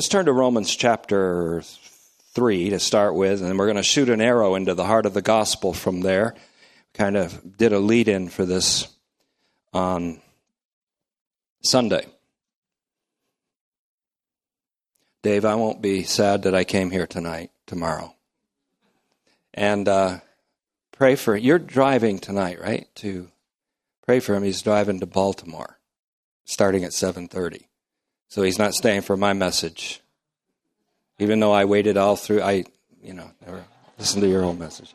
Let's turn to Romans chapter 3 to start with, and we're going to shoot an arrow into the heart of the gospel from there. Kind of did a lead in for this on Sunday. Dave, I won't be sad that I came here tonight, tomorrow. And uh, pray for you're driving tonight, right? To pray for him. He's driving to Baltimore, starting at seven thirty. So he's not staying for my message. Even though I waited all through, I, you know, never listen to your own message.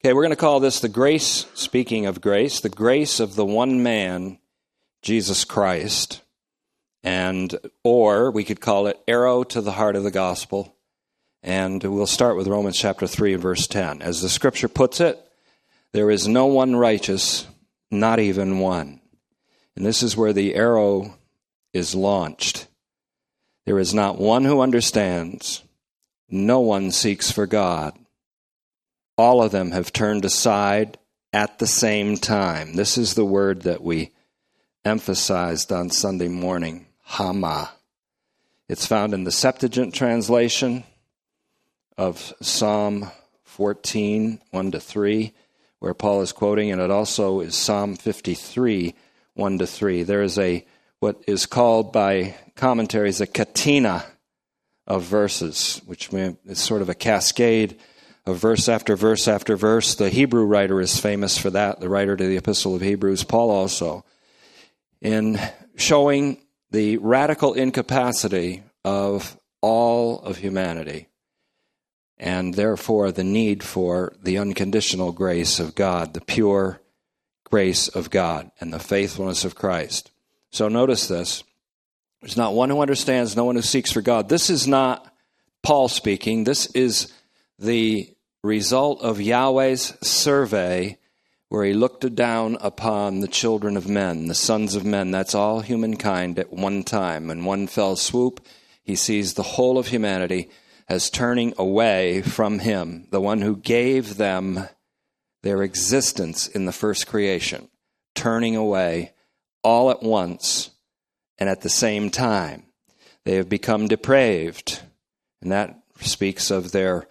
Okay, we're going to call this the grace, speaking of grace, the grace of the one man, Jesus Christ. And, or we could call it arrow to the heart of the gospel. And we'll start with Romans chapter 3 and verse 10. As the scripture puts it, there is no one righteous, not even one. And this is where the arrow is launched. There is not one who understands. No one seeks for God. All of them have turned aside at the same time. This is the word that we emphasized on Sunday morning Hama. It's found in the Septuagint translation of Psalm 14, 1 to 3, where Paul is quoting, and it also is Psalm 53, 1 to 3. There is a what is called by commentaries a catena of verses, which is sort of a cascade of verse after verse after verse. The Hebrew writer is famous for that, the writer to the Epistle of Hebrews, Paul also, in showing the radical incapacity of all of humanity and therefore the need for the unconditional grace of God, the pure grace of God and the faithfulness of Christ. So notice this. There's not one who understands, no one who seeks for God. This is not Paul speaking. This is the result of Yahweh's survey where he looked down upon the children of men, the sons of men. That's all humankind at one time. In one fell swoop, he sees the whole of humanity as turning away from him, the one who gave them their existence in the first creation, turning away all at once and at the same time. They have become depraved, and that speaks of their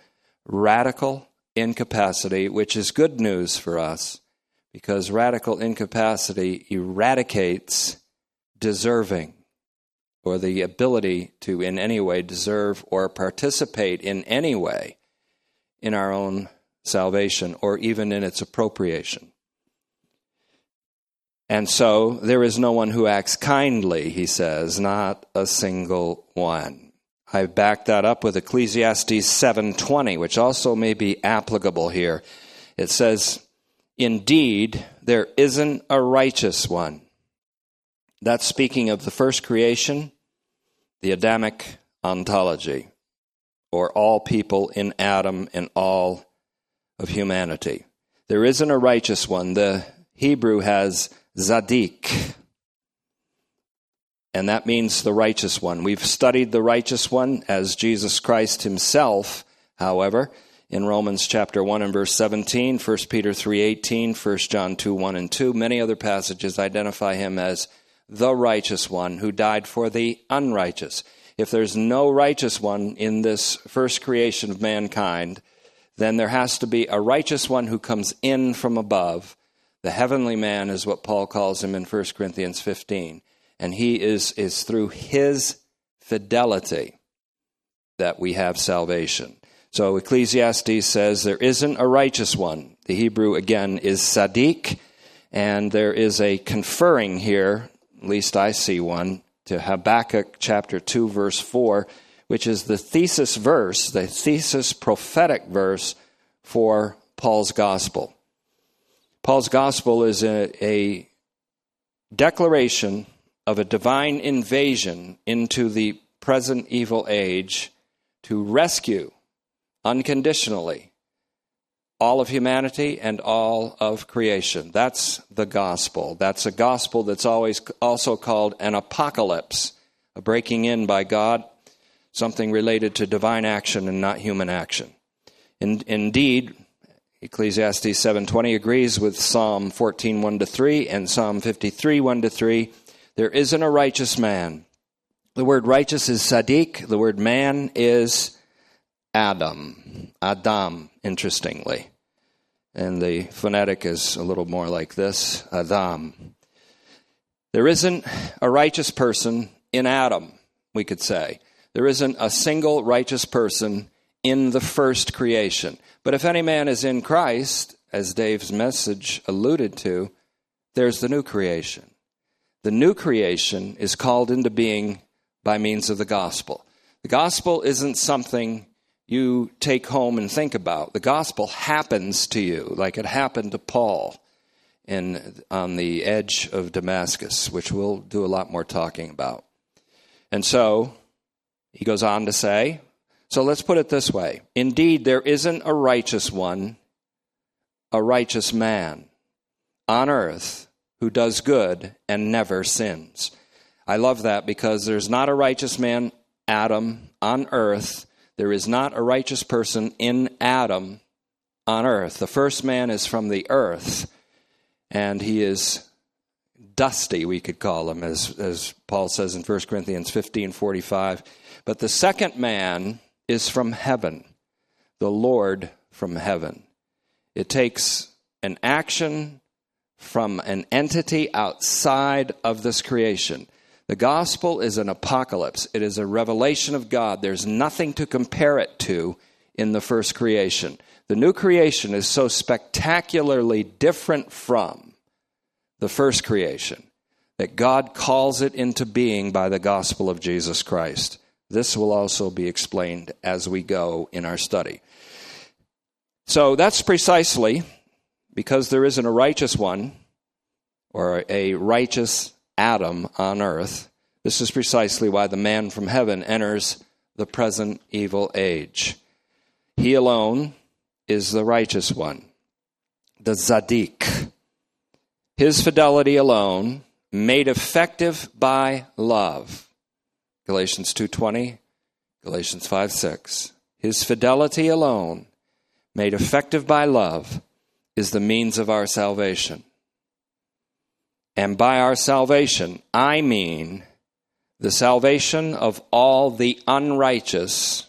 radical incapacity, which is good news for us because radical incapacity eradicates deserving or the ability to in any way deserve or participate in any way in our own salvation or even in its appropriation. And so there is no one who acts kindly, he says, not a single one. I've backed that up with Ecclesiastes 7:20, which also may be applicable here. It says, "Indeed, there isn't a righteous one." That's speaking of the first creation, the Adamic ontology, or all people in Adam and all of humanity. There isn't a righteous one. The Hebrew has Zadik, and that means the righteous one. We've studied the righteous one as Jesus Christ himself, however, in Romans chapter 1 and verse 17, 1 Peter 3:18, 1 John 2, 1 and 2. Many other passages identify him as the righteous one who died for the unrighteous. If there's no righteous one in this first creation of mankind, then there has to be a righteous one who comes in from above. The heavenly man is what Paul calls him in 1 Corinthians 15. And he is, is through his fidelity that we have salvation. So Ecclesiastes says there isn't a righteous one. The Hebrew again is Sadiq, and there is a conferring here, at least I see one, to Habakkuk chapter 2, verse 4, which is the thesis verse, the thesis prophetic verse for Paul's gospel. Paul's gospel is a, a declaration of a divine invasion into the present evil age to rescue unconditionally all of humanity and all of creation. That's the gospel. That's a gospel that's always also called an apocalypse, a breaking in by God something related to divine action and not human action. In, indeed, Ecclesiastes 7:20 agrees with Psalm 14:1 to 3 and Psalm 53:1 to 3 There isn't a righteous man. The word righteous is Sadiq. The word man is Adam. Adam, interestingly. And the phonetic is a little more like this Adam. There isn't a righteous person in Adam, we could say. There isn't a single righteous person in the first creation. But if any man is in Christ, as Dave's message alluded to, there's the new creation. The new creation is called into being by means of the gospel. The gospel isn't something you take home and think about. The gospel happens to you, like it happened to Paul in, on the edge of Damascus, which we'll do a lot more talking about. And so he goes on to say, so let's put it this way Indeed, there isn't a righteous one, a righteous man on earth who does good and never sins. I love that because there's not a righteous man, Adam, on earth. There is not a righteous person in Adam on earth. The first man is from the earth, and he is dusty, we could call him, as, as Paul says in 1 Corinthians 15 45. But the second man is from heaven, the Lord from heaven. It takes an action from an entity outside of this creation. The gospel is an apocalypse, it is a revelation of God. There's nothing to compare it to in the first creation. The new creation is so spectacularly different from the first creation that God calls it into being by the gospel of Jesus Christ. This will also be explained as we go in our study. So that's precisely because there isn't a righteous one or a righteous Adam on earth. This is precisely why the man from heaven enters the present evil age. He alone is the righteous one, the Zadik. His fidelity alone, made effective by love. Galatians 2:20, Galatians 5:6. His fidelity alone, made effective by love, is the means of our salvation. And by our salvation, I mean the salvation of all the unrighteous,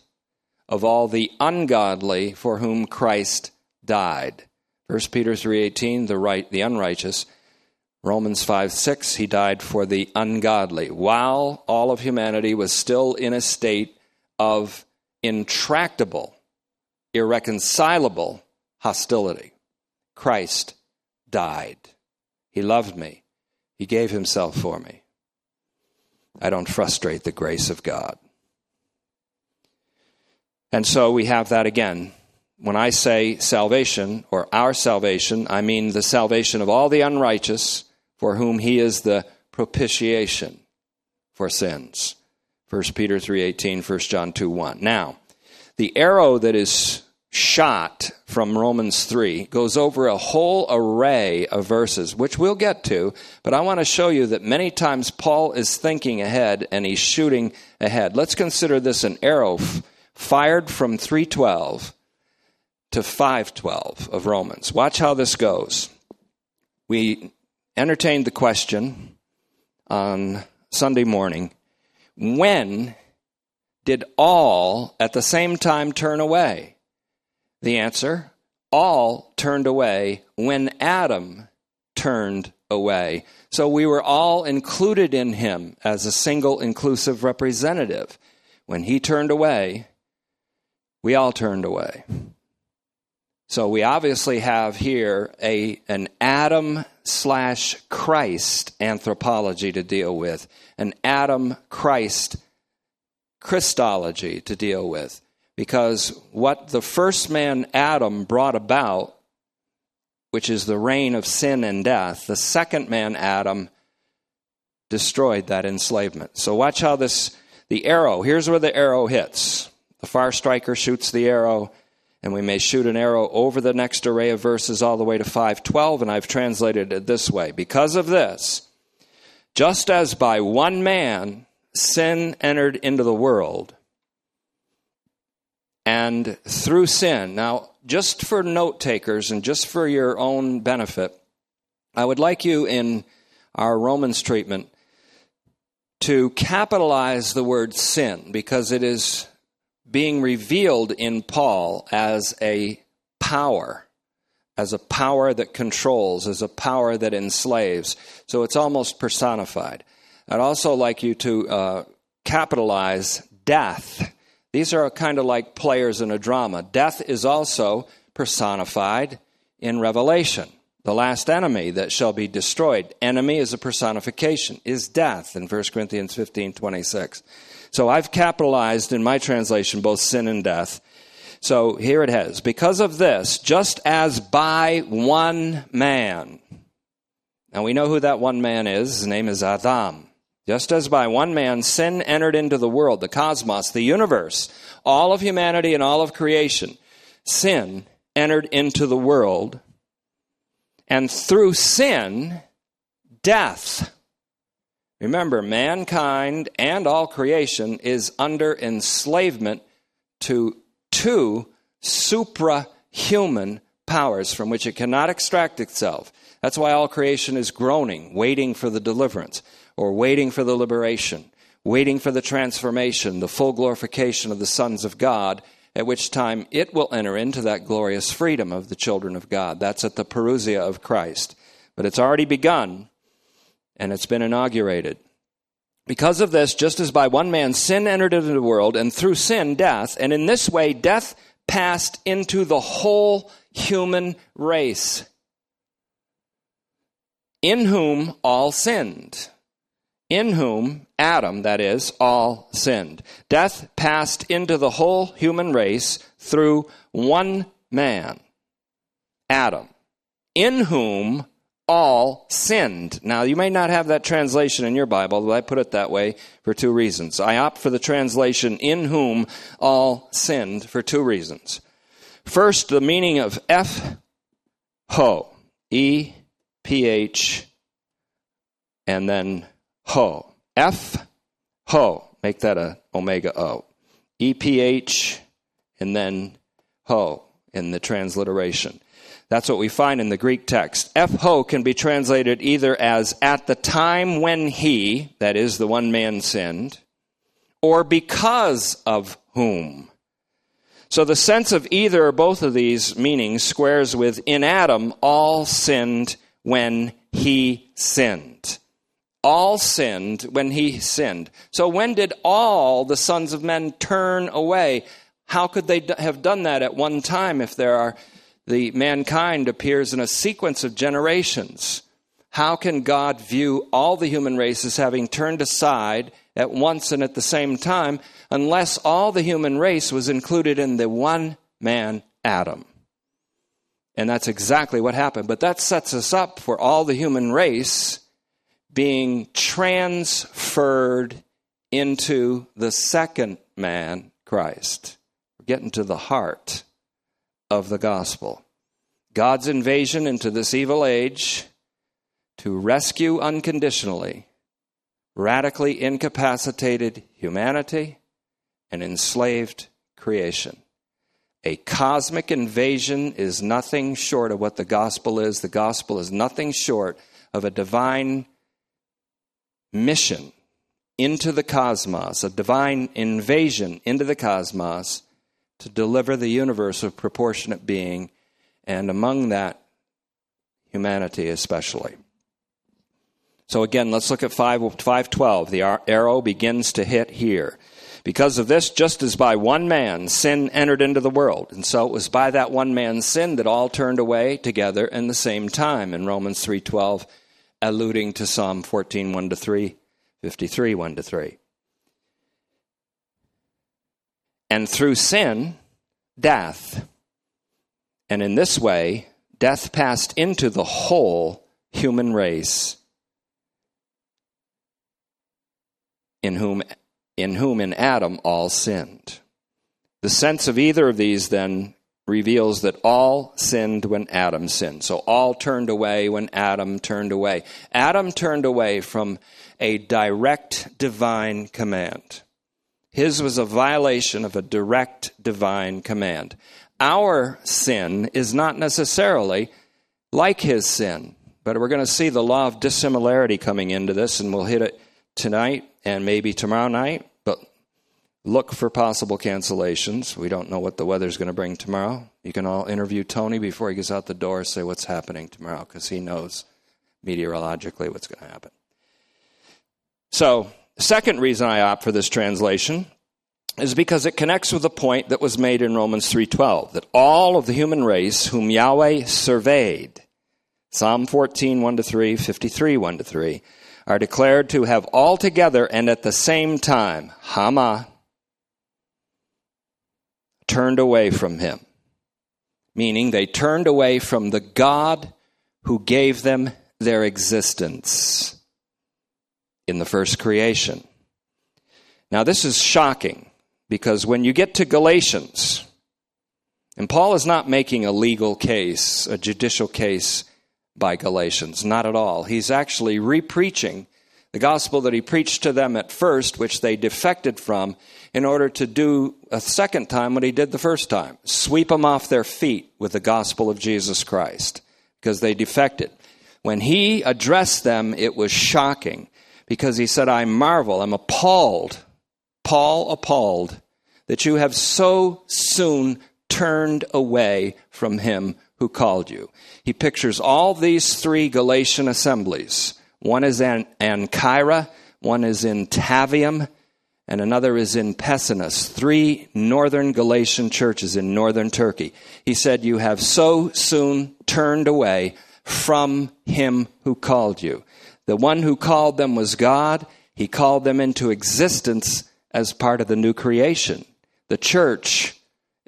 of all the ungodly for whom Christ died. 1 Peter 3:18 the right the unrighteous Romans 5 6, he died for the ungodly, while all of humanity was still in a state of intractable, irreconcilable hostility. Christ died. He loved me. He gave himself for me. I don't frustrate the grace of God. And so we have that again. When I say salvation or our salvation, I mean the salvation of all the unrighteous for whom he is the propitiation for sins. 1 Peter 3:18, 1 John 2:1. Now, the arrow that is shot from Romans 3 goes over a whole array of verses, which we'll get to, but I want to show you that many times Paul is thinking ahead and he's shooting ahead. Let's consider this an arrow f- fired from 312 to 512 of Romans. Watch how this goes. We entertained the question on Sunday morning when did all at the same time turn away? The answer all turned away when Adam turned away. So we were all included in him as a single inclusive representative. When he turned away, we all turned away. So we obviously have here a an Adam slash Christ anthropology to deal with, an Adam Christ Christology to deal with. Because what the first man, Adam, brought about, which is the reign of sin and death, the second man, Adam, destroyed that enslavement. So watch how this, the arrow, here's where the arrow hits. The far striker shoots the arrow, and we may shoot an arrow over the next array of verses all the way to 512, and I've translated it this way. Because of this, just as by one man sin entered into the world, and through sin, now, just for note takers and just for your own benefit, I would like you in our Romans treatment to capitalize the word sin because it is being revealed in Paul as a power, as a power that controls, as a power that enslaves. So it's almost personified. I'd also like you to uh, capitalize death. These are kind of like players in a drama. Death is also personified in Revelation. The last enemy that shall be destroyed. Enemy is a personification, is death in 1 Corinthians 15 26. So I've capitalized in my translation both sin and death. So here it has. Because of this, just as by one man, now we know who that one man is. His name is Adam. Just as by one man sin entered into the world, the cosmos, the universe, all of humanity and all of creation, sin entered into the world. And through sin, death. Remember, mankind and all creation is under enslavement to two suprahuman powers from which it cannot extract itself. That's why all creation is groaning, waiting for the deliverance or waiting for the liberation, waiting for the transformation, the full glorification of the sons of God, at which time it will enter into that glorious freedom of the children of God. That's at the parousia of Christ. But it's already begun and it's been inaugurated. Because of this, just as by one man sin entered into the world, and through sin, death, and in this way, death passed into the whole human race, in whom all sinned in whom Adam, that is, all sinned. Death passed into the whole human race through one man, Adam, in whom all sinned. Now, you may not have that translation in your Bible, but I put it that way for two reasons. I opt for the translation, in whom all sinned, for two reasons. First, the meaning of Eph, ho, E, P, H, and then ho. Eph, ho. Make that a omega O. EPH, and then ho in the transliteration. That's what we find in the Greek text. Eph ho can be translated either as at the time when he, that is the one man sinned, or because of whom. So the sense of either or both of these meanings squares with in Adam all sinned when he sinned all sinned when he sinned. So when did all the sons of men turn away? How could they have done that at one time if there are the mankind appears in a sequence of generations? How can God view all the human race as having turned aside at once and at the same time unless all the human race was included in the one man Adam? And that's exactly what happened. But that sets us up for all the human race being transferred into the second man, Christ. We're getting to the heart of the gospel. God's invasion into this evil age to rescue unconditionally radically incapacitated humanity and enslaved creation. A cosmic invasion is nothing short of what the gospel is. The gospel is nothing short of a divine mission into the cosmos, a divine invasion into the cosmos to deliver the universe of proportionate being, and among that, humanity especially. So again, let's look at 5, 512. The arrow begins to hit here. Because of this, just as by one man sin entered into the world, and so it was by that one man's sin that all turned away together in the same time in Romans 3:12 alluding to Psalm 14, 1 to 3, 53, 1 to 3. And through sin, death. And in this way, death passed into the whole human race, in whom, in whom in Adam all sinned. The sense of either of these then reveals that all sinned when Adam sinned. So all turned away when Adam turned away. Adam turned away from a direct divine command. His was a violation of a direct divine command. Our sin is not necessarily like his sin, but we're going to see the law of dissimilarity coming into this, and we'll hit it tonight and maybe tomorrow night, but look for possible cancellations. We don't know what the weather's going to bring tomorrow. You can all interview Tony before he gets out the door, say what's happening tomorrow, because he knows meteorologically what's going to happen. So, the second reason I opt for this translation is because it connects with the point that was made in Romans 3:12 that all of the human race whom Yahweh surveyed Psalm 14 1 to 3 53 1 to 3 are declared to have altogether and at the same time Hama turned away from him. Meaning they turned away from the God who gave them their existence in the first creation. Now, this is shocking because when you get to Galatians, and Paul is not making a legal case, a judicial case by Galatians, not at all. He's actually repreaching the gospel that he preached to them at first, which they defected from, in order to do a second time what he did the first time sweep them off their feet with the gospel of Jesus Christ, because they defected. When he addressed them, it was shocking because he said, I marvel, I'm appalled, Paul appalled, that you have so soon turned away from him who called you. He pictures all these three Galatian assemblies. One is in Ancyra, one is in Tavium, and another is in Pessinus, three northern Galatian churches in northern Turkey. He said, You have so soon turned away from him who called you. The one who called them was God. He called them into existence as part of the new creation. The church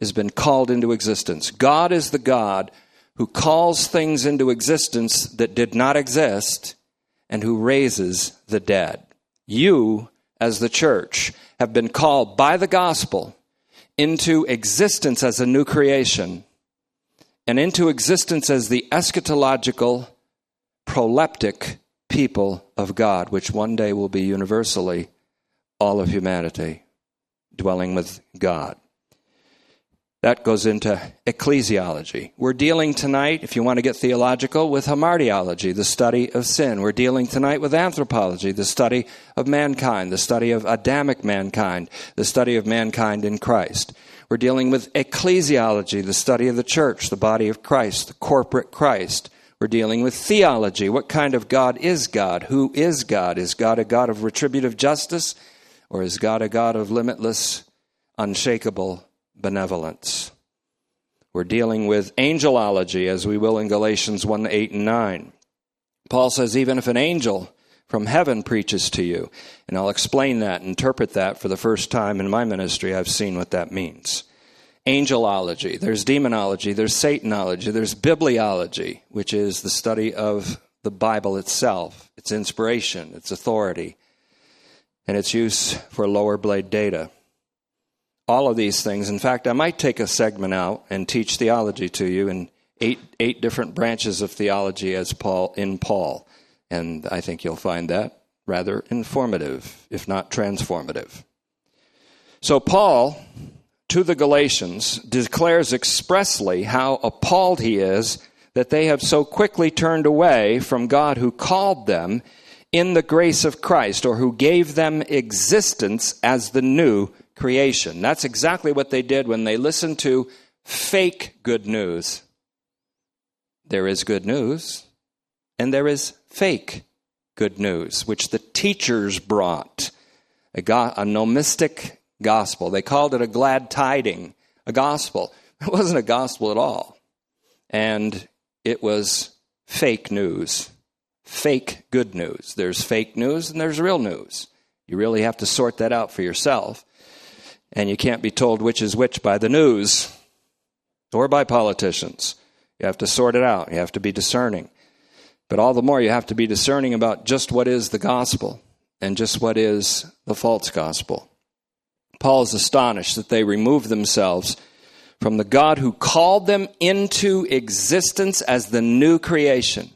has been called into existence. God is the God who calls things into existence that did not exist and who raises the dead. You, as the church, have been called by the gospel into existence as a new creation and into existence as the eschatological, proleptic people of God, which one day will be universally all of humanity dwelling with God. That goes into ecclesiology. We're dealing tonight, if you want to get theological, with hamartiology, the study of sin. We're dealing tonight with anthropology, the study of mankind, the study of Adamic mankind, the study of mankind in Christ. We're dealing with ecclesiology, the study of the church, the body of Christ, the corporate Christ. We're dealing with theology. What kind of God is God? Who is God? Is God a God of retributive justice? Or is God a God of limitless, unshakable benevolence? We're dealing with angelology, as we will in Galatians 1 8 and 9. Paul says, even if an angel from heaven preaches to you. And I'll explain that, interpret that for the first time in my ministry. I've seen what that means. Angelology, there's demonology, there's Satanology, there's bibliology, which is the study of the Bible itself, its inspiration, its authority, and its use for lower blade data. All of these things. In fact, I might take a segment out and teach theology to you in eight, eight different branches of theology as Paul in Paul. And I think you'll find that rather informative, if not transformative. So, Paul, to the Galatians, declares expressly how appalled he is that they have so quickly turned away from God who called them in the grace of Christ, or who gave them existence as the new creation. That's exactly what they did when they listened to fake good news. There is good news, and there is fake good news, which the teachers brought a, go- a nomistic gospel. They called it a glad tiding, a gospel. It wasn't a gospel at all. And it was fake news, fake good news. There's fake news and there's real news. You really have to sort that out for yourself. And you can't be told which is which by the news or by politicians. You have to sort it out. You have to be discerning. But all the more you have to be discerning about just what is the gospel and just what is the false gospel. Paul is astonished that they remove themselves from the God who called them into existence as the new creation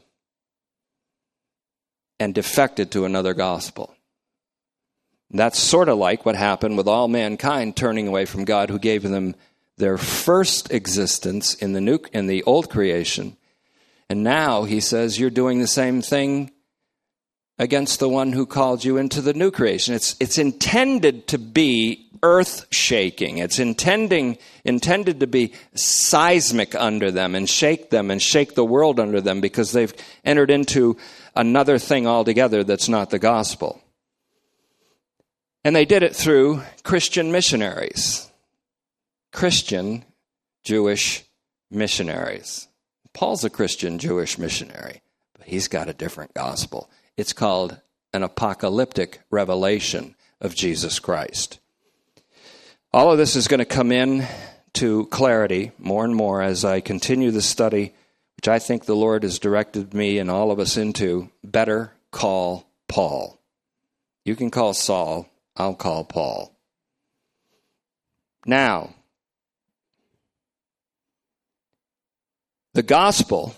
and defected to another gospel. That's sort of like what happened with all mankind turning away from God who gave them their first existence in the new in the old creation and now he says you're doing the same thing against the one who called you into the new creation. It's, it's intended to be earth shaking. It's intending, intended to be seismic under them and shake them and shake the world under them because they've entered into another thing altogether that's not the gospel. And they did it through Christian missionaries, Christian Jewish missionaries. Paul's a Christian Jewish missionary, but he's got a different gospel. It's called an apocalyptic revelation of Jesus Christ. All of this is going to come in to clarity more and more as I continue the study, which I think the Lord has directed me and all of us into. Better call Paul. You can call Saul, I'll call Paul. Now, the gospel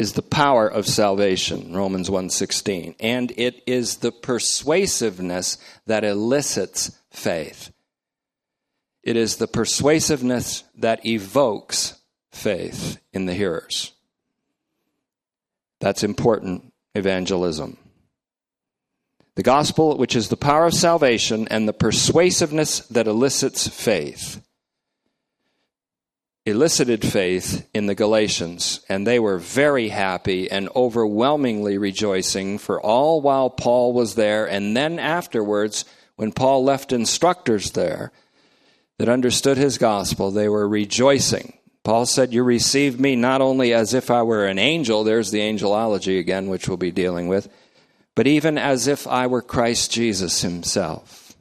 is the power of salvation romans 1:16 and it is the persuasiveness that elicits faith. It is the persuasiveness that evokes faith in the hearers. That's important evangelism. The gospel which is the power of salvation and the persuasiveness that elicits faith elicited faith in the Galatians, and they were very happy and overwhelmingly rejoicing for all while Paul was there, and then afterwards, when Paul left instructors there that understood his gospel, they were rejoicing. Paul said, You received me not only as if I were an angel, there's the angelology again, which we'll be dealing with, but even as if I were Christ Jesus himself.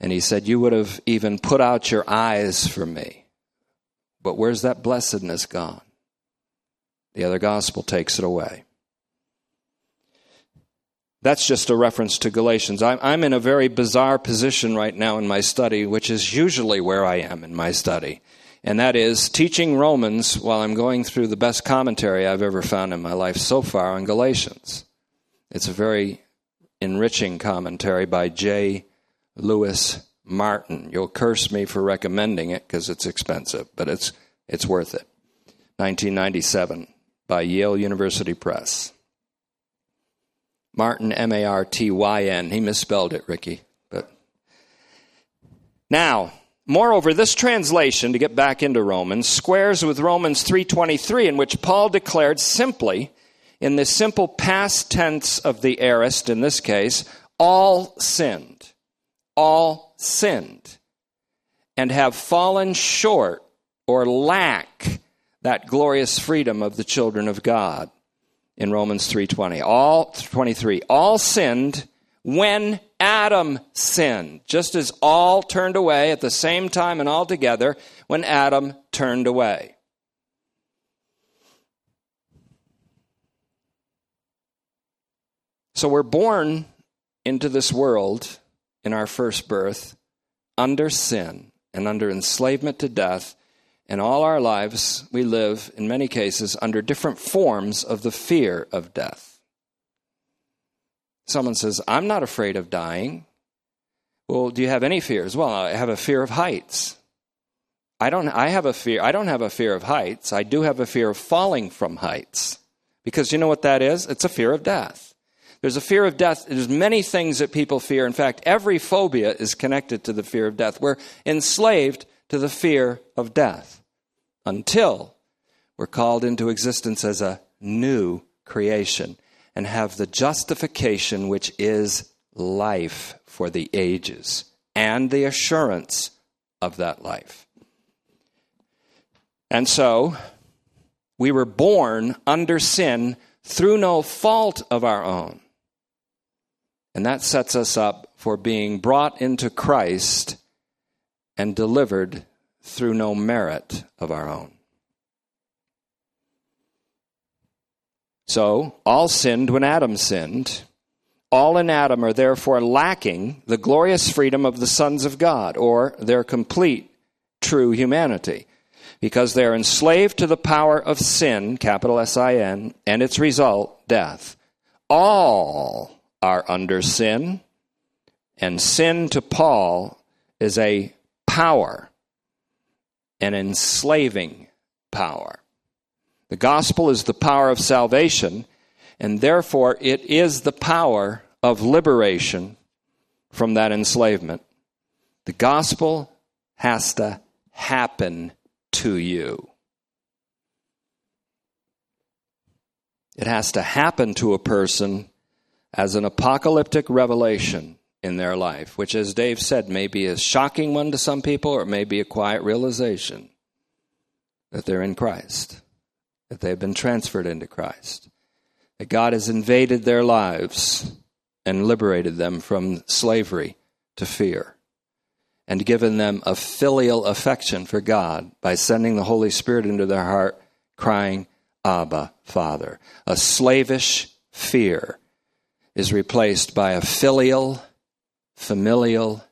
And he said, You would have even put out your eyes for me. But where's that blessedness gone? The other gospel takes it away. That's just a reference to Galatians. I'm, in a very bizarre position right now in my study, which is usually where I am in my study. And that is teaching Romans while I'm going through the best commentary I've ever found in my life so far on Galatians. It's a very enriching commentary by J. Louis Martyn. You'll curse me for recommending it because it's expensive, but it's, it's worth it. 1997 by Yale University Press. Martyn, M A R T Y N. He misspelled it, Ricky. But now, moreover, this translation, to get back into Romans, squares with Romans 3.23, in which Paul declared simply, in the simple past tense of the aorist in this case, all sinned. All sinned and have fallen short or lack that glorious freedom of the children of God in Romans 3:20. All 23. All sinned when Adam sinned, just as all turned away at the same time and all together when Adam turned away. So we're born into this world in our first birth under sin and under enslavement to death. And all our lives, we live, in many cases, under different forms of the fear of death. Someone says, I'm not afraid of dying. Well, do you have any fears? Well, I have a fear of heights. I don't I have a fear I don't have a fear of heights. I do have a fear of falling from heights. Because you know what that is? It's a fear of death. There's a fear of death. There's many things that people fear. In fact, every phobia is connected to the fear of death. We're enslaved to the fear of death until we're called into existence as a new creation and have the justification which is life for the ages and the assurance of that life. And so, we were born under sin through no fault of our own. And that sets us up for being brought into Christ and delivered through no merit of our own. So, all sinned when Adam sinned. All in Adam are therefore lacking the glorious freedom of the sons of God, or their complete true humanity, because they are enslaved to the power of sin, capital S I N, and its result, death. All are under sin, and sin to Paul is a power, an enslaving power. The gospel is the power of salvation, And therefore, it is the power of liberation from that enslavement. The gospel has to happen to you. It has to happen to a person as an apocalyptic revelation in their life, which, as Dave said, may be a shocking one to some people or it may be a quiet realization that they're in Christ, that they've been transferred into Christ, that God has invaded their lives and liberated them from slavery to fear and given them a filial affection for God by sending the Holy Spirit into their heart, crying, Abba, Father. A slavish fear is replaced by a filial, familial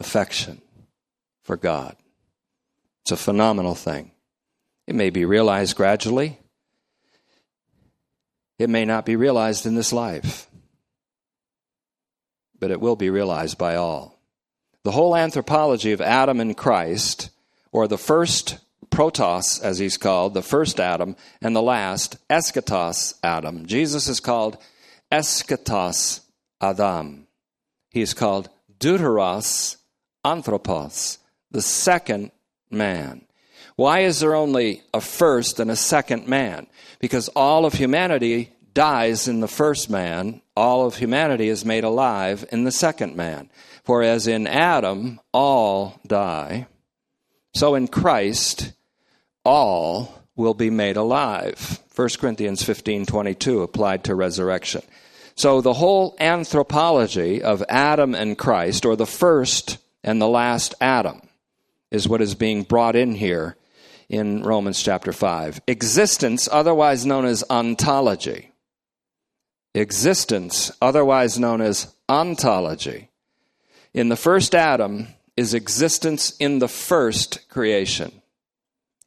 affection for God. It's a phenomenal thing. It may be realized gradually, it may not be realized in this life, but it will be realized by all. The whole anthropology of Adam and Christ, or the first protos, as he's called, the first Adam, and the last, eschatos Adam. Jesus is called eschatos Adam. He is called deuteros anthropos, the second man. Why is there only a first and a second man? Because all of humanity dies in the first man, all of humanity is made alive in the second man. For as in Adam all die, so in Christ all will be made alive. 1 Corinthians 15:22 applied to resurrection. So the whole anthropology of Adam and Christ or the first and the last Adam is what is being brought in here in Romans chapter 5. Existence otherwise known as ontology. Existence otherwise known as ontology. In the first Adam is existence in the first creation.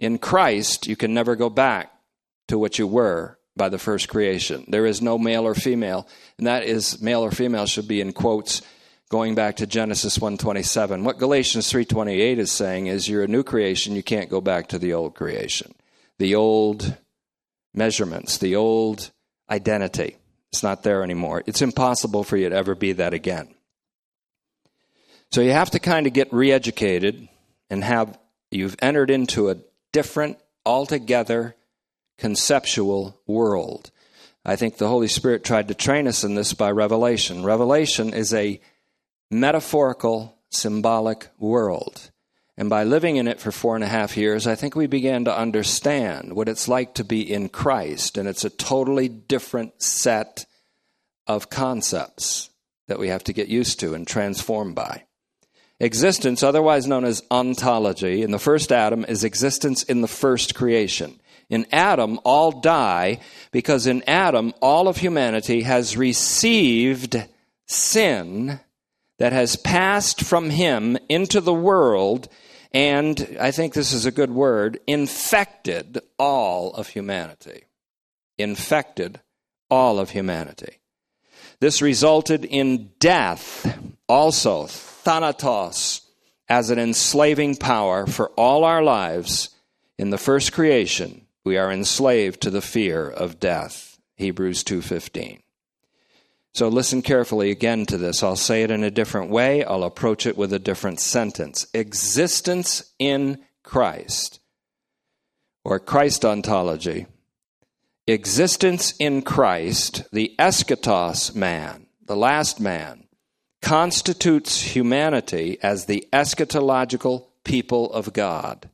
In Christ, you can never go back to what you were by the first creation. There is no male or female, and that is male or female should be in quotes going back to Genesis 1:27. What Galatians 3:28 is saying is you're a new creation, you can't go back to the old creation. The old measurements, the old identity. It's not there anymore. It's impossible for you to ever be that again. So you have to kind of get re-educated and have you've entered into a different, altogether conceptual world. I think the Holy Spirit tried to train us in this by revelation. Revelation is a metaphorical, symbolic world. And by living in it for four and a half years, I think we began to understand what it's like to be in Christ. And it's a totally different set of concepts that we have to get used to and transform by. Existence, otherwise known as ontology, in the first Adam is existence in the first creation. In Adam, all die because in Adam, all of humanity has received sin that has passed from him into the world, and I think this is a good word infected all of humanity. Infected all of humanity. This resulted in death also thanatos as an enslaving power for all our lives. In the first creation, we are enslaved to the fear of death. Hebrews 2:15. So listen carefully again to this. I'll say it in a different way. I'll approach it with a different sentence. Existence in Christ or Christ ontology. Existence in Christ, the eschatos man, the last man, constitutes humanity as the eschatological people of God,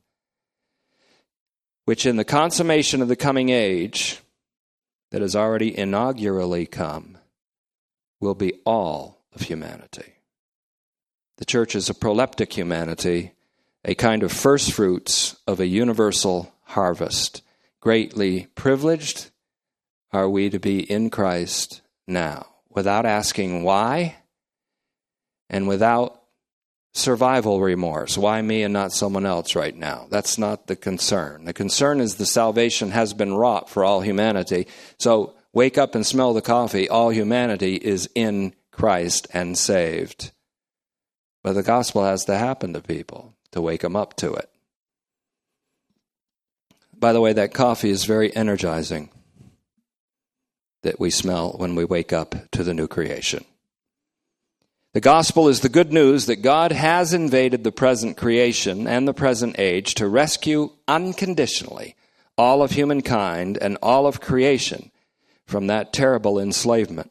which in the consummation of the coming age that has already inaugurally come will be all of humanity. The church is a proleptic humanity, a kind of first fruits of a universal harvest. Greatly privileged are we to be in Christ now, without asking why and without survival remorse. Why me and not someone else right now? That's not the concern. The concern is the salvation has been wrought for all humanity. So wake up and smell the coffee. All humanity is in Christ and saved. But the gospel has to happen to people to wake them up to it. By the way, that coffee is very energizing. that we smell when we wake up to the new creation. The gospel is the good news that God has invaded the present creation and the present age to rescue unconditionally all of humankind and all of creation from that terrible enslavement,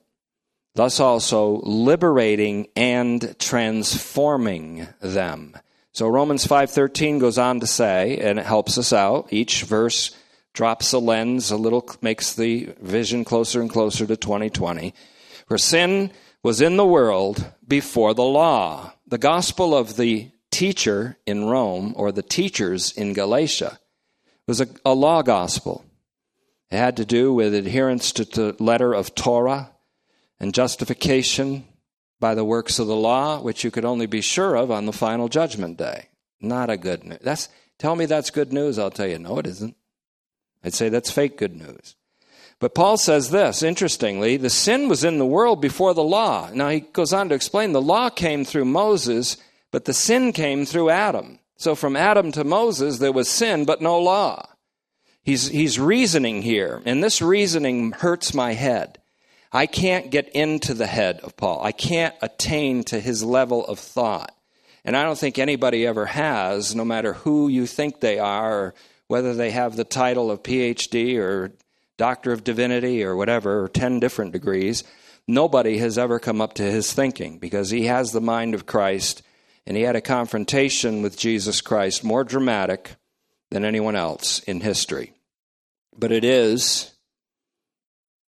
thus also liberating and transforming them. So Romans 5:13 goes on to say and it helps us out. Each verse drops a lens a little makes the vision closer and closer to 2020. For sin was in the world before the law. The gospel of the teacher in Rome or the teachers in Galatia was a, a law gospel. It had to do with adherence to the letter of Torah and justification by the works of the law, which you could only be sure of on the final judgment day. Not a good news. That's tell me that's good news. I'll tell you, no, it isn't. I'd say that's fake good news. But Paul says this, interestingly, the sin was in the world before the law. Now he goes on to explain the law came through Moses, but the sin came through Adam. So from Adam to Moses, there was sin, but no law. He's, he's reasoning here, and this reasoning hurts my head. I can't get into the head of Paul. I can't attain to his level of thought. And I don't think anybody ever has, no matter who you think they are, whether they have the title of PhD or Doctor of Divinity or whatever, or 10 different degrees, nobody has ever come up to his thinking because he has the mind of Christ and he had a confrontation with Jesus Christ more dramatic than anyone else in history. But it is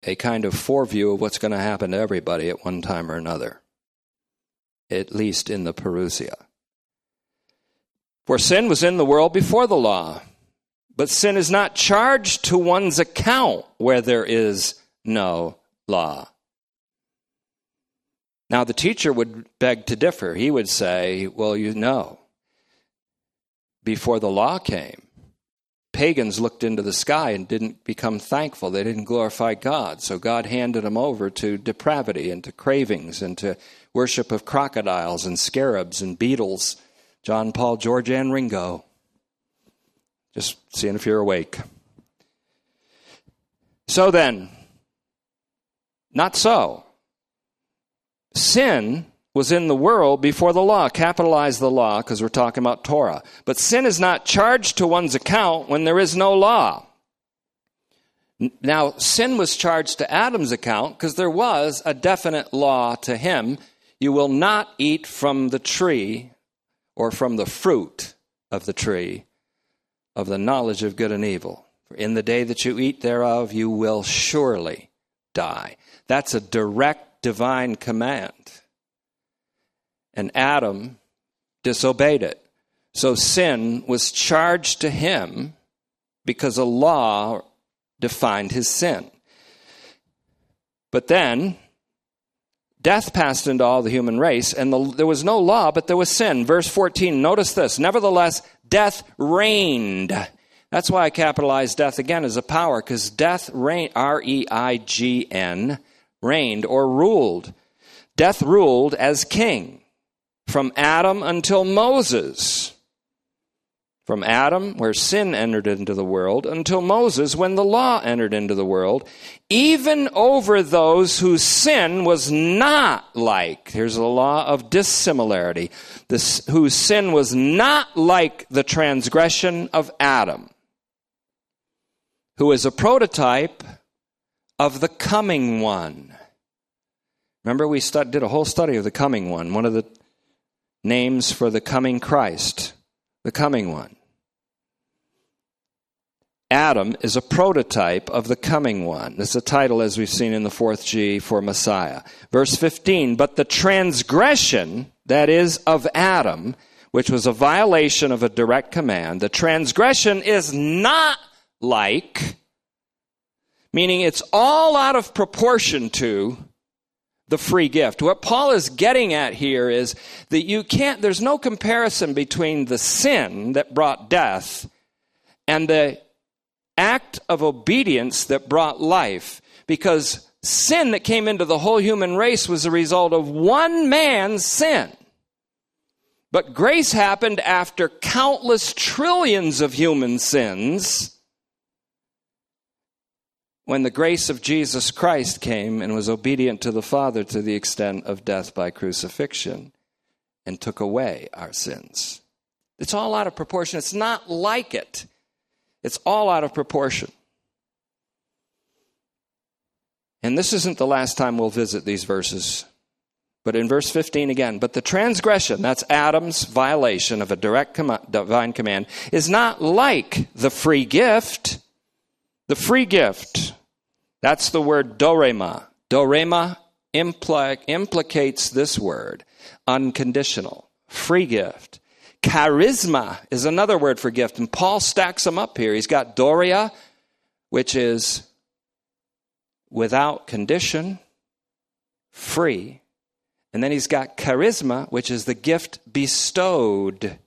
a kind of foreview of what's going to happen to everybody at one time or another, at least in the Parousia. For sin was in the world before the law but sin is not charged to one's account where there is no law. Now, the teacher would beg to differ. He would say, Well, you know, before the law came, pagans looked into the sky and didn't become thankful. They didn't glorify God. So God handed them over to depravity and to cravings and to worship of crocodiles and scarabs and beetles. John Paul, George, and Ringo. Just seeing if you're awake. So then, not so. Sin was in the world before the law. Capitalize the law because we're talking about Torah. But sin is not charged to one's account when there is no law. Now, sin was charged to Adam's account because there was a definite law to him. You will not eat from the tree or from the fruit of the tree of the knowledge of good and evil. For in the day that you eat thereof, you will surely die. That's a direct divine command. And Adam disobeyed it. So sin was charged to him because a law defined his sin. But then death passed into all the human race, and the, there was no law, but there was sin. Verse 14, notice this. Nevertheless, death reigned. That's why I capitalize death again as a power, because death reigned, R E I G N, reigned or ruled. Death ruled as king from Adam until Moses from Adam, where sin entered into the world, until Moses, when the law entered into the world, even over those whose sin was not like, here's the law of dissimilarity, this, whose sin was not like the transgression of Adam, who is a prototype of the coming one. Remember, we did a whole study of the coming one, one of the names for the coming Christ the coming one. Adam is a prototype of the coming one. It's a title, as we've seen in the fourth G, for Messiah. Verse 15, but the transgression, that is, of Adam, which was a violation of a direct command, the transgression is not like, meaning it's all out of proportion to the free gift. What Paul is getting at here is that you can't, there's no comparison between the sin that brought death and the act of obedience that brought life because sin that came into the whole human race was a result of one man's sin. But grace happened after countless trillions of human sins when the grace of Jesus Christ came and was obedient to the Father to the extent of death by crucifixion and took away our sins. It's all out of proportion. It's not like it, it's all out of proportion. And this isn't the last time we'll visit these verses. But in verse 15 again, but the transgression, that's Adam's violation of a direct com- divine command, is not like the free gift. The free gift, that's the word dorema. Dorema impl- implicates this word, unconditional, free gift. Charisma is another word for gift, and Paul stacks them up here. He's got dorea, which is without condition, free. And then he's got charisma, which is the gift bestowed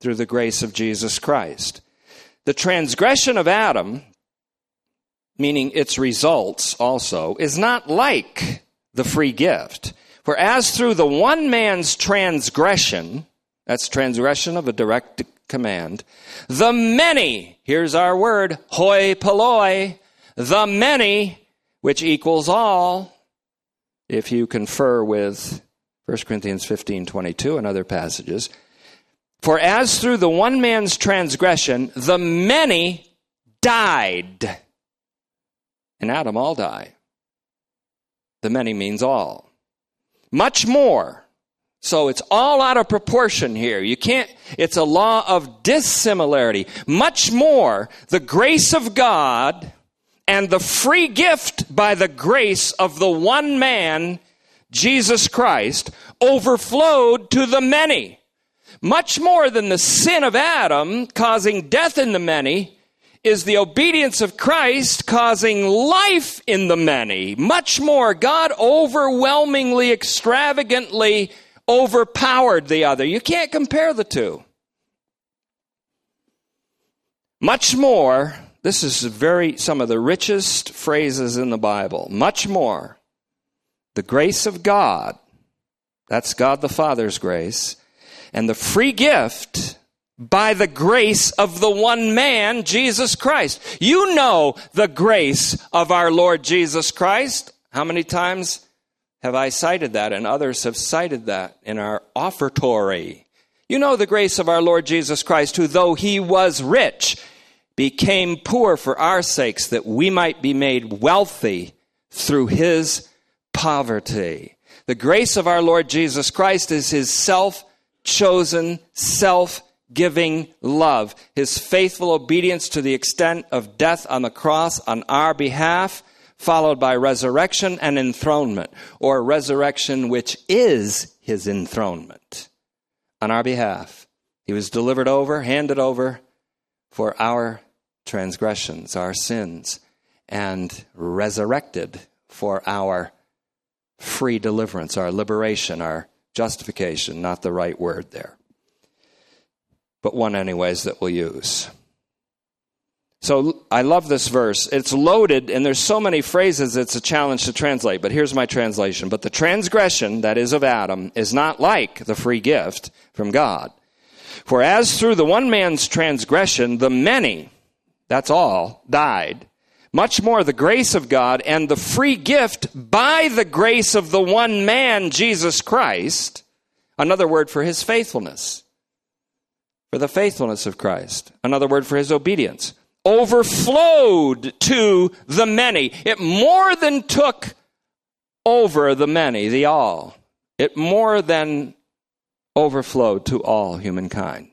through the grace of Jesus Christ. The transgression of Adam, meaning its results also, is not like the free gift. For as through the one man's transgression, that's transgression of a direct command, the many, here's our word, hoi polloi, the many, which equals all, if you confer with 1 Corinthians 15 22 and other passages. For as through the one man's transgression, the many died. And Adam, all die. The many means all. Much more. So it's all out of proportion here. You can't, it's a law of dissimilarity. Much more, the grace of God and the free gift by the grace of the one man, Jesus Christ, overflowed to the many. Much more than the sin of Adam causing death in the many is the obedience of Christ causing life in the many. Much more, God overwhelmingly, extravagantly overpowered the other. You can't compare the two. Much more this is very some of the richest phrases in the Bible. Much more. The grace of God, that's God the Father's grace, and the free gift by the grace of the one man, Jesus Christ. You know the grace of our Lord Jesus Christ. How many times have I cited that, and others have cited that in our offertory? You know the grace of our Lord Jesus Christ, who though he was rich, became poor for our sakes that we might be made wealthy through his poverty. The grace of our Lord Jesus Christ is his self chosen, self giving love, his faithful obedience to the extent of death on the cross on our behalf, followed by resurrection and enthronement, or resurrection which is his enthronement on our behalf. He was delivered over, handed over for our transgressions, our sins, and resurrected for our free deliverance, our liberation, our justification, not the right word there, but one, anyways, that we'll use. So I love this verse. It's loaded, and there's so many phrases it's a challenge to translate, but here's my translation. But the transgression, that is of Adam, is not like the free gift from God. For as through the one man's transgression, the many, that's all, died. Much more the grace of God and the free gift by the grace of the one man, Jesus Christ, another word for his faithfulness, for the faithfulness of Christ, another word for his obedience, overflowed to the many. It more than took over the many, the all. It more than overflowed to all humankind.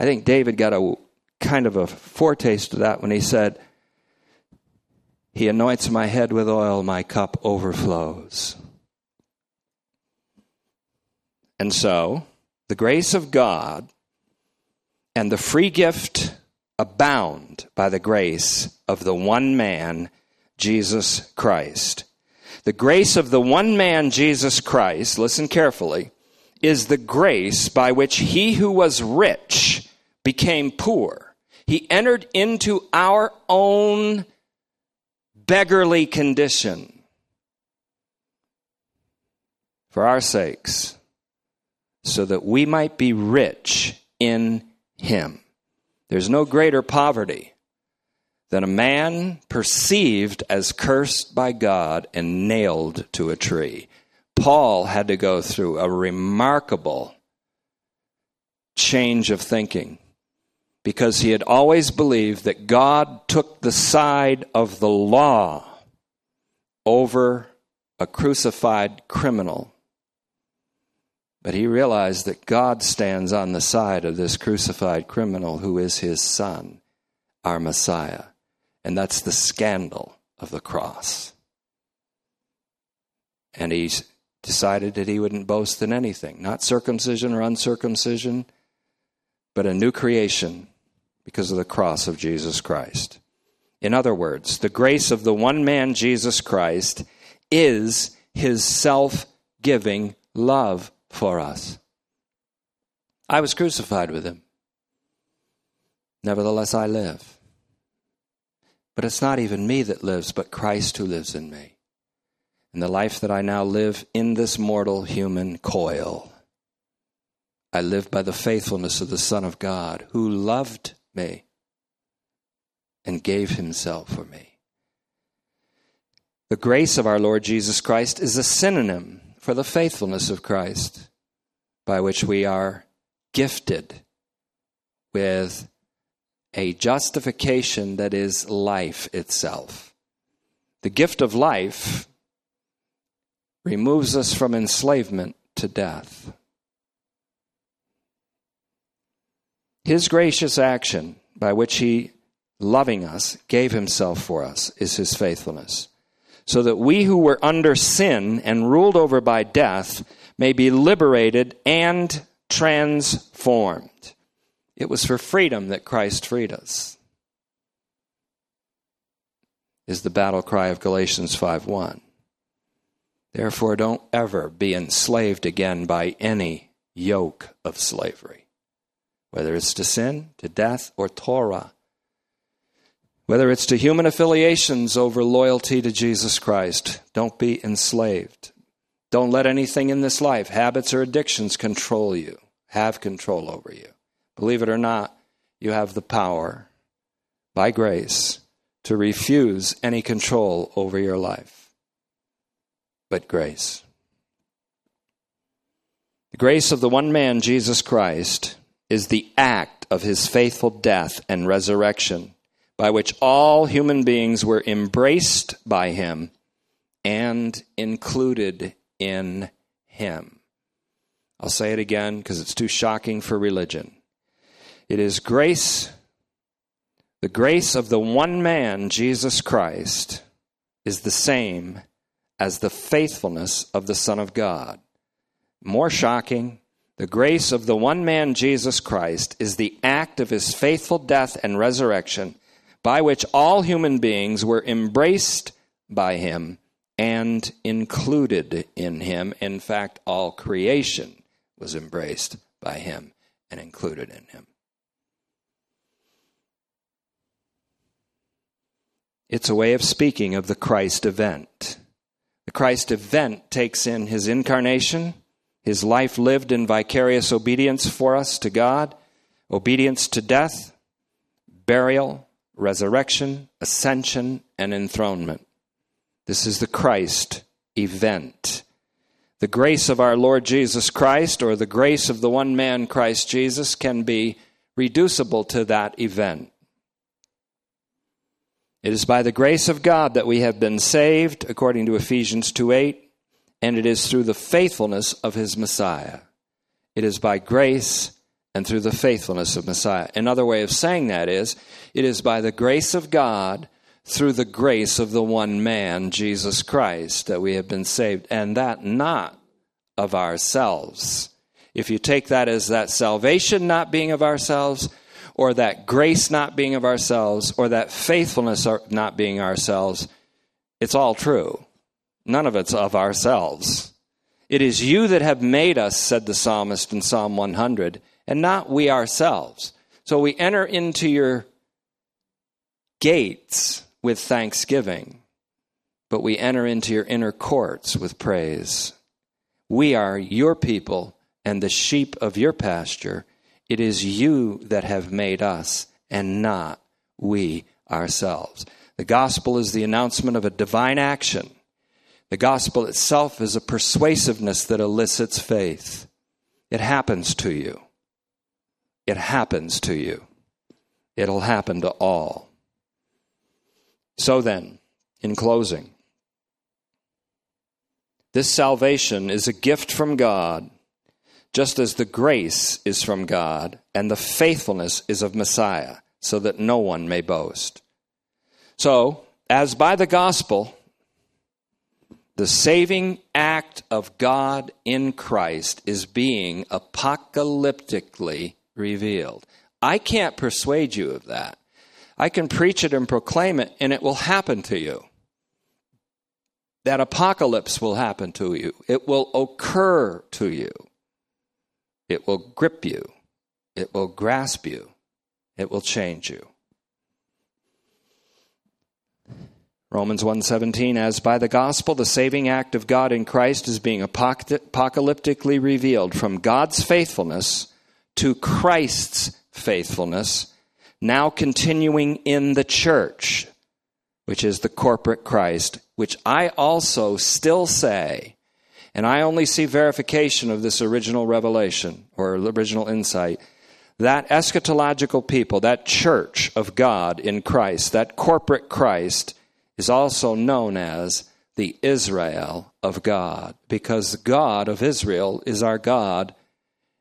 I think David got a kind of a foretaste of that when he said, He anoints my head with oil, my cup overflows. And so, the grace of God and the free gift abound by the grace of the one man, Jesus Christ. The grace of the one man, Jesus Christ, listen carefully, is the grace by which he who was rich became poor he entered into our own beggarly condition for our sakes, so that we might be rich in Him. There's no greater poverty than a man perceived as cursed by God and nailed to a tree. Paul had to go through a remarkable change of thinking because he had always believed that God took the side of the law over a crucified criminal. But he realized that God stands on the side of this crucified criminal who is his son, our Messiah. And that's the scandal of the cross. And he decided that he wouldn't boast in anything, not circumcision or uncircumcision, but a new creation because of the cross of Jesus Christ. In other words, the grace of the one man, Jesus Christ, is his self giving love for us. I was crucified with him. Nevertheless, I live. But it's not even me that lives, but Christ who lives in me. And the life that I now live in this mortal human coil, I live by the faithfulness of the Son of God who loved me and gave himself for me. The grace of our Lord Jesus Christ is a synonym for the faithfulness of Christ, by which we are gifted with a justification that is life itself. The gift of life removes us from enslavement to death. His gracious action by which he, loving us, gave himself for us is his faithfulness. So that we who were under sin and ruled over by death may be liberated and transformed. It was for freedom that Christ freed us. Is the battle cry of Galatians 5:1. Therefore don't ever be enslaved again by any yoke of slavery, whether it's to sin, to death, or Torah. Whether it's to human affiliations over loyalty to Jesus Christ, don't be enslaved. Don't let anything in this life, habits or addictions, control you, have control over you. Believe it or not, you have the power, by grace, to refuse any control over your life. But grace. The grace of the one man, Jesus Christ, is the act of his faithful death and resurrection by which all human beings were embraced by him and included in him. I'll say it again because it's too shocking for religion. It is grace, the grace of the one man, Jesus Christ, is the same as the faithfulness of the Son of God. More shocking, the grace of the one man, Jesus Christ, is the act of his faithful death and resurrection by which all human beings were embraced by him and included in him. In fact, all creation was embraced by him and included in him. It's a way of speaking of the Christ event. The Christ event takes in his incarnation, his life lived in vicarious obedience for us to God, obedience to death, burial, resurrection, ascension, and enthronement. This is the Christ event. The grace of our Lord Jesus Christ, or the grace of the one man Christ Jesus, can be reducible to that event. It is by the grace of God that we have been saved, according to Ephesians 2 8, and it is through the faithfulness of his Messiah. It is by grace and through the faithfulness of Messiah. Another way of saying that is, it is by the grace of God through the grace of the one man, Jesus Christ, that we have been saved, and that not of ourselves. If you take that as that salvation not being of ourselves, or that grace not being of ourselves, or that faithfulness not being ourselves, it's all true. None of it's of ourselves. It is you that have made us, said the psalmist in Psalm 100, and not we ourselves. So we enter into your gates with thanksgiving, but we enter into your inner courts with praise. We are your people and the sheep of your pasture. It is you that have made us, and not we ourselves. The gospel is the announcement of a divine action. The gospel itself is a persuasiveness that elicits faith. It happens to you. It happens to you. It'll happen to all. So then, in closing, this salvation is a gift from God, just as the grace is from God and the faithfulness is of Messiah, so that no one may boast. So, as by the gospel, the saving act of God in Christ is being apocalyptically revealed. I can't persuade you of that. I can preach it and proclaim it, and it will happen to you. That apocalypse will happen to you. It will occur to you. It will grip you. It will grasp you. It will change you. Romans 1:17 as by the gospel the saving act of God in Christ is being apocalyptically revealed from God's faithfulness to Christ's faithfulness now continuing in the church which is the corporate Christ which I also still say and I only see verification of this original revelation or original insight that eschatological people that church of God in Christ that corporate Christ is also known as the Israel of God, because God of Israel is our God,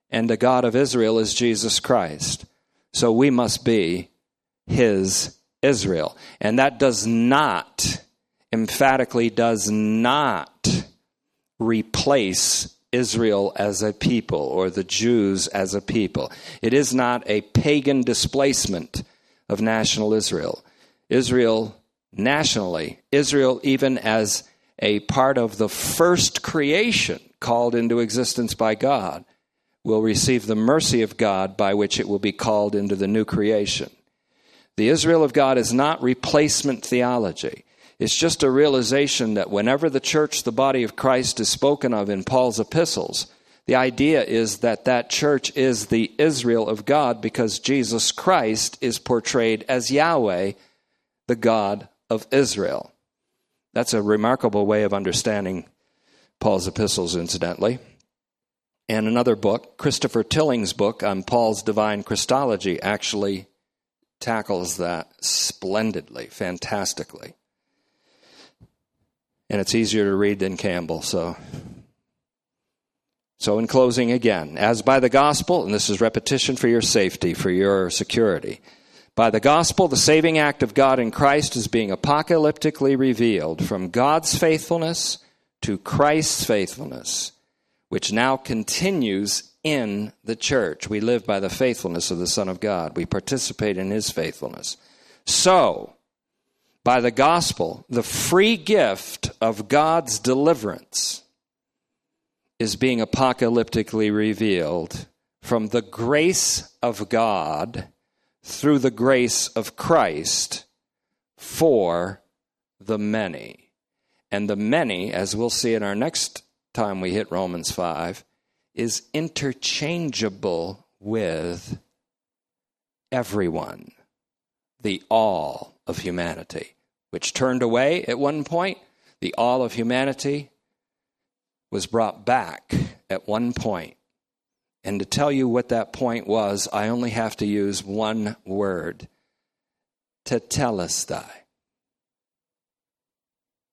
and the God of Israel is Jesus Christ. So we must be his Israel. And that does not, emphatically, does not replace Israel as a people or the Jews as a people. It is not a pagan displacement of national Israel. Israel nationally. Israel, even as a part of the first creation called into existence by God, will receive the mercy of God by which it will be called into the new creation. The Israel of God is not replacement theology. It's just a realization that whenever the church, the body of Christ, is spoken of in Paul's epistles, the idea is that that church is the Israel of God because Jesus Christ is portrayed as Yahweh, the God of Israel. That's a remarkable way of understanding Paul's epistles, incidentally. And another book, Christopher Tilling's book on Paul's divine Christology, actually tackles that splendidly, fantastically. And it's easier to read than Campbell, so. So, in closing, again, as by the gospel, and this is repetition for your safety, for your security, by the gospel, the saving act of God in Christ is being apocalyptically revealed from God's faithfulness to Christ's faithfulness, which now continues in the church. We live by the faithfulness of the Son of God, we participate in his faithfulness. So, by the gospel, the free gift of God's deliverance is being apocalyptically revealed from the grace of God through the grace of Christ for the many. And the many, as we'll see in our next time we hit Romans 5, is interchangeable with everyone, the all of humanity, which turned away at one point. The all of humanity was brought back at one point and to tell you what that point was, I only have to use one word tetelestai.